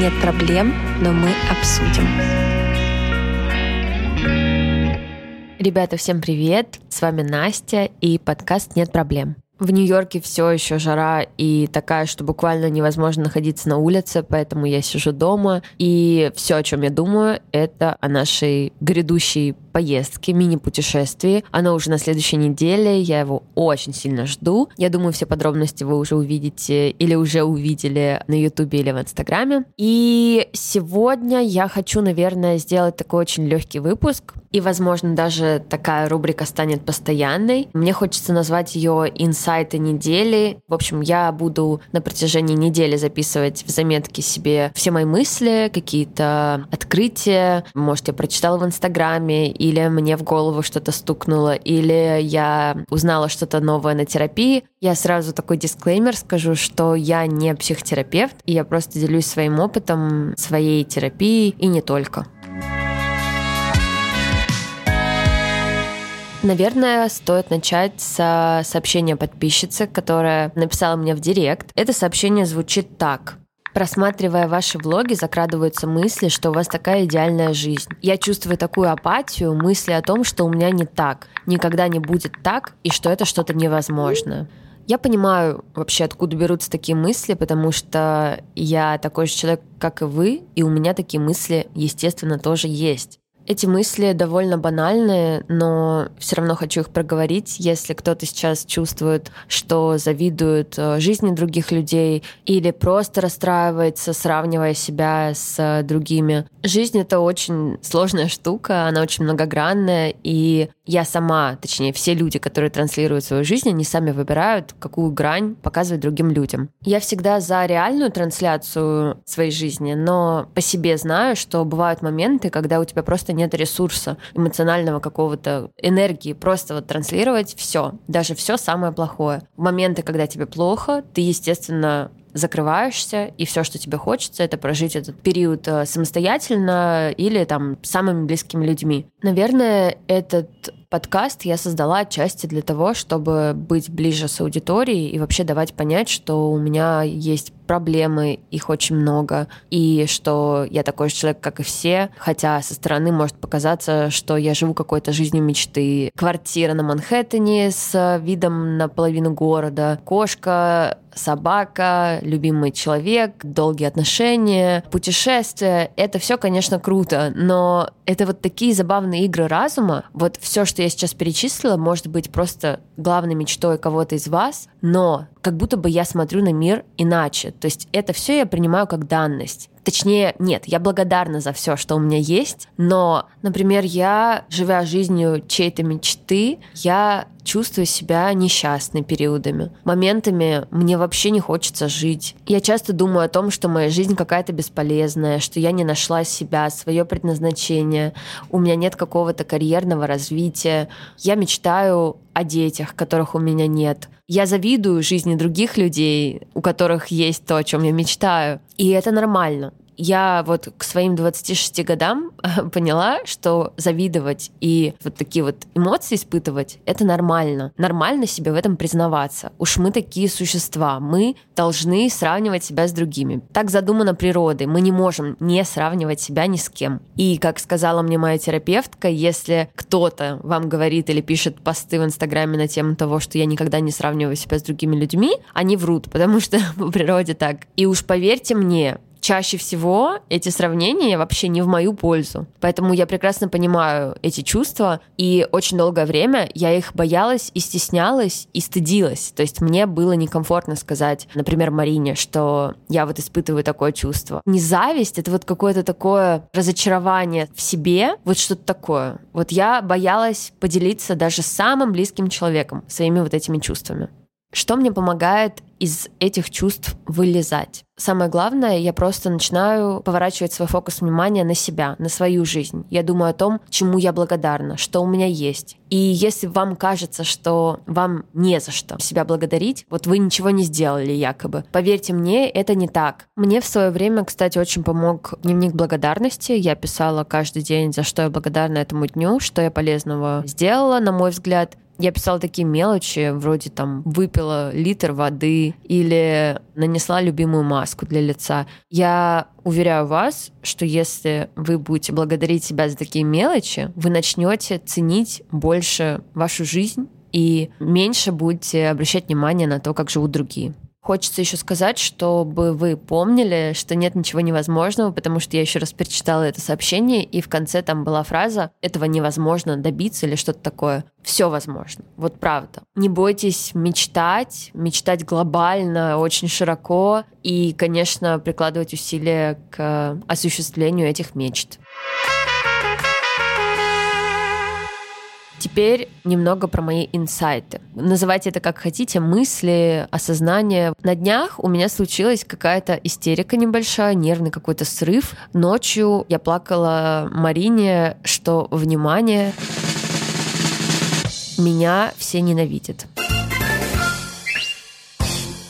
Нет проблем, но мы обсудим. Ребята, всем привет! С вами Настя и подкаст «Нет проблем». В Нью-Йорке все еще жара и такая, что буквально невозможно находиться на улице, поэтому я сижу дома. И все, о чем я думаю, это о нашей грядущей поездке, мини-путешествии. Оно уже на следующей неделе, я его очень сильно жду. Я думаю, все подробности вы уже увидите или уже увидели на Ютубе или в Инстаграме. И сегодня я хочу, наверное, сделать такой очень легкий выпуск. И, возможно, даже такая рубрика станет постоянной. Мне хочется назвать ее «Инсайт сайты недели. В общем, я буду на протяжении недели записывать в заметки себе все мои мысли, какие-то открытия. Может, я прочитала в Инстаграме, или мне в голову что-то стукнуло, или я узнала что-то новое на терапии. Я сразу такой дисклеймер скажу, что я не психотерапевт, и я просто делюсь своим опытом, своей терапии и не только. Наверное, стоит начать с сообщения подписчицы, которая написала мне в директ. Это сообщение звучит так. Просматривая ваши влоги, закрадываются мысли, что у вас такая идеальная жизнь. Я чувствую такую апатию, мысли о том, что у меня не так, никогда не будет так, и что это что-то невозможное. Я понимаю вообще, откуда берутся такие мысли, потому что я такой же человек, как и вы, и у меня такие мысли, естественно, тоже есть. Эти мысли довольно банальные, но все равно хочу их проговорить. Если кто-то сейчас чувствует, что завидует э, жизни других людей или просто расстраивается, сравнивая себя с другими. Жизнь — это очень сложная штука, она очень многогранная, и я сама, точнее, все люди, которые транслируют свою жизнь, они сами выбирают, какую грань показывать другим людям. Я всегда за реальную трансляцию своей жизни, но по себе знаю, что бывают моменты, когда у тебя просто нет ресурса эмоционального какого-то энергии просто вот транслировать все, даже все самое плохое. В моменты, когда тебе плохо, ты, естественно, закрываешься, и все, что тебе хочется, это прожить этот период э, самостоятельно или там самыми близкими людьми. Наверное, этот подкаст я создала отчасти для того, чтобы быть ближе с аудиторией и вообще давать понять, что у меня есть проблемы, их очень много, и что я такой же человек, как и все, хотя со стороны может показаться, что я живу какой-то жизнью мечты. Квартира на Манхэттене с видом на половину города, кошка, собака, любимый человек, долгие отношения, путешествия. Это все, конечно, круто, но это вот такие забавные игры разума. Вот все, что я сейчас перечислила, может быть просто главной мечтой кого-то из вас, но как будто бы я смотрю на мир иначе. То есть это все я принимаю как данность. Точнее, нет, я благодарна за все, что у меня есть, но, например, я, живя жизнью чьей-то мечты, я чувствую себя несчастной периодами. Моментами мне вообще не хочется жить. Я часто думаю о том, что моя жизнь какая-то бесполезная, что я не нашла себя, свое предназначение, у меня нет какого-то карьерного развития. Я мечтаю о детях, которых у меня нет. Я завидую жизни других людей, у которых есть то, о чем я мечтаю. И это нормально я вот к своим 26 годам поняла, что завидовать и вот такие вот эмоции испытывать — это нормально. Нормально себе в этом признаваться. Уж мы такие существа, мы должны сравнивать себя с другими. Так задумано природой. Мы не можем не сравнивать себя ни с кем. И, как сказала мне моя терапевтка, если кто-то вам говорит или пишет посты в Инстаграме на тему того, что я никогда не сравниваю себя с другими людьми, они врут, потому что по природе так. И уж поверьте мне, чаще всего эти сравнения вообще не в мою пользу. Поэтому я прекрасно понимаю эти чувства, и очень долгое время я их боялась и стеснялась, и стыдилась. То есть мне было некомфортно сказать, например, Марине, что я вот испытываю такое чувство. Не зависть, это вот какое-то такое разочарование в себе, вот что-то такое. Вот я боялась поделиться даже самым близким человеком своими вот этими чувствами. Что мне помогает из этих чувств вылезать? Самое главное, я просто начинаю поворачивать свой фокус внимания на себя, на свою жизнь. Я думаю о том, чему я благодарна, что у меня есть. И если вам кажется, что вам не за что себя благодарить, вот вы ничего не сделали якобы, поверьте мне, это не так. Мне в свое время, кстати, очень помог дневник благодарности. Я писала каждый день, за что я благодарна этому дню, что я полезного сделала, на мой взгляд. Я писала такие мелочи, вроде там выпила литр воды или нанесла любимую маску для лица. Я уверяю вас, что если вы будете благодарить себя за такие мелочи, вы начнете ценить больше вашу жизнь и меньше будете обращать внимание на то, как живут другие. Хочется еще сказать, чтобы вы помнили, что нет ничего невозможного, потому что я еще раз перечитала это сообщение, и в конце там была фраза «этого невозможно добиться» или что-то такое. Все возможно. Вот правда. Не бойтесь мечтать, мечтать глобально, очень широко, и, конечно, прикладывать усилия к осуществлению этих мечт. Теперь немного про мои инсайты. Называйте это как хотите, мысли, осознание. На днях у меня случилась какая-то истерика небольшая, нервный какой-то срыв. Ночью я плакала Марине, что, внимание, меня все ненавидят.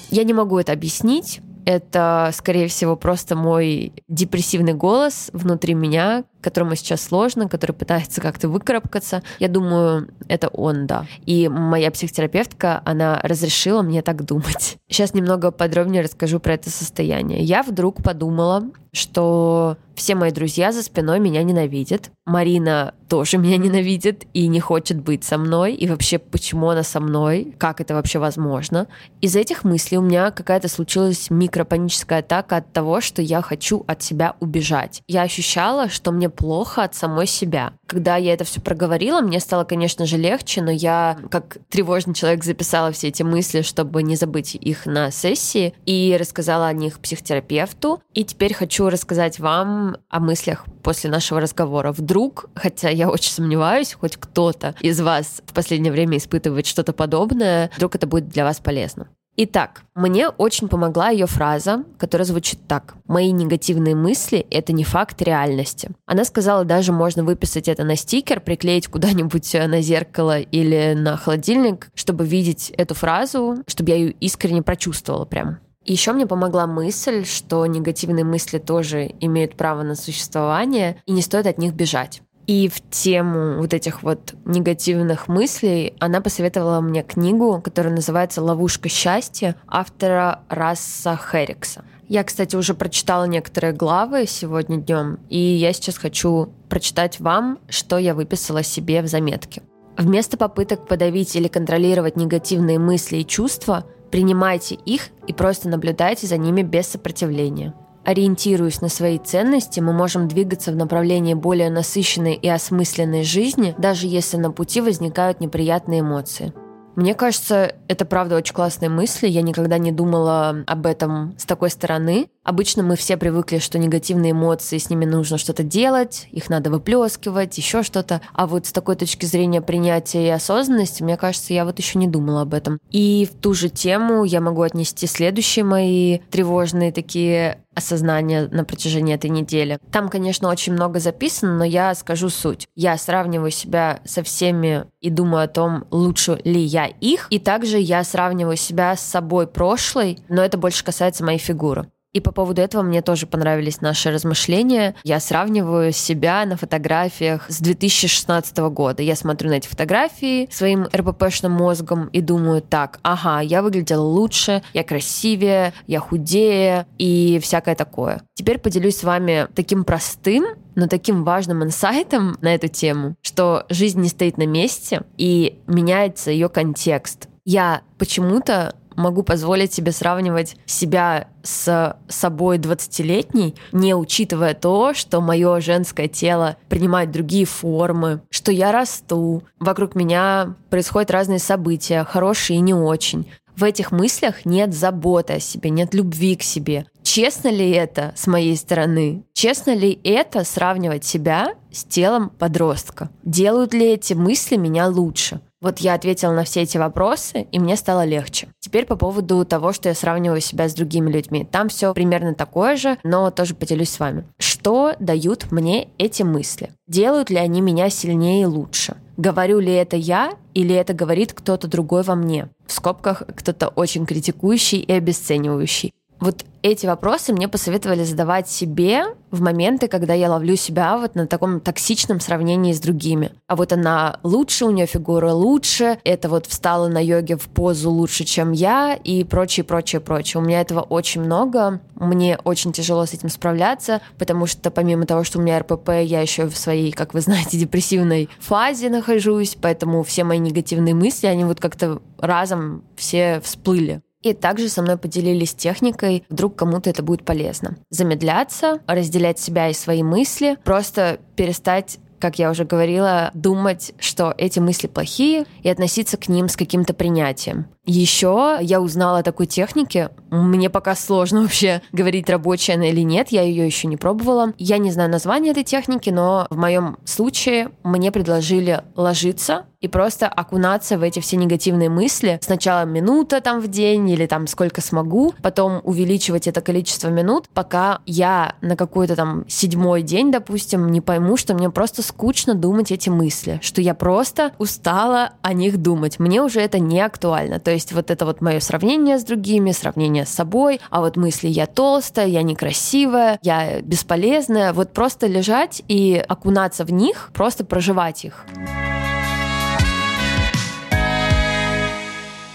Я не могу это объяснить, это, скорее всего, просто мой депрессивный голос внутри меня, которому сейчас сложно, который пытается как-то выкарабкаться. Я думаю, это он, да. И моя психотерапевтка, она разрешила мне так думать. Сейчас немного подробнее расскажу про это состояние. Я вдруг подумала, что все мои друзья за спиной меня ненавидят. Марина тоже меня ненавидит и не хочет быть со мной. И вообще, почему она со мной? Как это вообще возможно? Из этих мыслей у меня какая-то случилась микропаническая атака от того, что я хочу от себя убежать. Я ощущала, что мне плохо от самой себя. Когда я это все проговорила, мне стало, конечно же, легче, но я, как тревожный человек, записала все эти мысли, чтобы не забыть их на сессии, и рассказала о них психотерапевту. И теперь хочу рассказать вам о мыслях после нашего разговора. Вдруг, хотя я очень сомневаюсь, хоть кто-то из вас в последнее время испытывает что-то подобное, вдруг это будет для вас полезно. Итак, мне очень помогла ее фраза, которая звучит так. «Мои негативные мысли — это не факт реальности». Она сказала, даже можно выписать это на стикер, приклеить куда-нибудь на зеркало или на холодильник, чтобы видеть эту фразу, чтобы я ее искренне прочувствовала прям. Еще мне помогла мысль, что негативные мысли тоже имеют право на существование, и не стоит от них бежать. И в тему вот этих вот негативных мыслей она посоветовала мне книгу, которая называется «Ловушка счастья» автора Расса Херрикса. Я, кстати, уже прочитала некоторые главы сегодня днем, и я сейчас хочу прочитать вам, что я выписала себе в заметке. Вместо попыток подавить или контролировать негативные мысли и чувства, принимайте их и просто наблюдайте за ними без сопротивления. Ориентируясь на свои ценности, мы можем двигаться в направлении более насыщенной и осмысленной жизни, даже если на пути возникают неприятные эмоции. Мне кажется, это правда очень классные мысли. Я никогда не думала об этом с такой стороны. Обычно мы все привыкли, что негативные эмоции, с ними нужно что-то делать, их надо выплескивать, еще что-то. А вот с такой точки зрения принятия и осознанности, мне кажется, я вот еще не думала об этом. И в ту же тему я могу отнести следующие мои тревожные такие осознания на протяжении этой недели. Там, конечно, очень много записано, но я скажу суть. Я сравниваю себя со всеми и думаю о том, лучше ли я их. И также я сравниваю себя с собой прошлой, но это больше касается моей фигуры. И по поводу этого мне тоже понравились наши размышления. Я сравниваю себя на фотографиях с 2016 года. Я смотрю на эти фотографии своим РППшным мозгом и думаю, так, ага, я выглядела лучше, я красивее, я худее и всякое такое. Теперь поделюсь с вами таким простым, но таким важным инсайтом на эту тему, что жизнь не стоит на месте и меняется ее контекст. Я почему-то могу позволить себе сравнивать себя с собой 20-летней, не учитывая то, что мое женское тело принимает другие формы, что я расту, вокруг меня происходят разные события, хорошие и не очень. В этих мыслях нет заботы о себе, нет любви к себе. Честно ли это с моей стороны? Честно ли это сравнивать себя с телом подростка? Делают ли эти мысли меня лучше? Вот я ответила на все эти вопросы, и мне стало легче. Теперь по поводу того, что я сравниваю себя с другими людьми. Там все примерно такое же, но тоже поделюсь с вами. Что дают мне эти мысли? Делают ли они меня сильнее и лучше? Говорю ли это я, или это говорит кто-то другой во мне? В скобках кто-то очень критикующий и обесценивающий. Вот эти вопросы мне посоветовали задавать себе в моменты, когда я ловлю себя вот на таком токсичном сравнении с другими. А вот она лучше, у нее фигура лучше, это вот встала на йоге в позу лучше, чем я и прочее, прочее, прочее. У меня этого очень много, мне очень тяжело с этим справляться, потому что помимо того, что у меня РПП, я еще в своей, как вы знаете, депрессивной фазе нахожусь, поэтому все мои негативные мысли, они вот как-то разом все всплыли. И также со мной поделились техникой, вдруг кому-то это будет полезно. Замедляться, разделять себя и свои мысли, просто перестать как я уже говорила, думать, что эти мысли плохие, и относиться к ним с каким-то принятием. Еще я узнала о такой технике. Мне пока сложно вообще говорить, рабочая она или нет. Я ее еще не пробовала. Я не знаю название этой техники, но в моем случае мне предложили ложиться и просто окунаться в эти все негативные мысли. Сначала минута там в день или там сколько смогу, потом увеличивать это количество минут, пока я на какой-то там седьмой день, допустим, не пойму, что мне просто скучно думать эти мысли, что я просто устала о них думать. Мне уже это не актуально. То есть вот это вот мое сравнение с другими, сравнение с собой, а вот мысли «я толстая», «я некрасивая», «я бесполезная», вот просто лежать и окунаться в них, просто проживать их.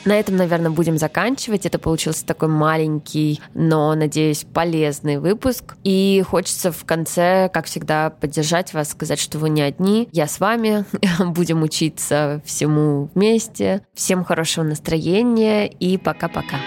На этом, наверное, будем заканчивать. Это получился такой маленький, но, надеюсь, полезный выпуск. И хочется в конце, как всегда, поддержать вас, сказать, что вы не одни. Я с вами. Будем учиться всему вместе. Всем хорошего настроения и пока-пока.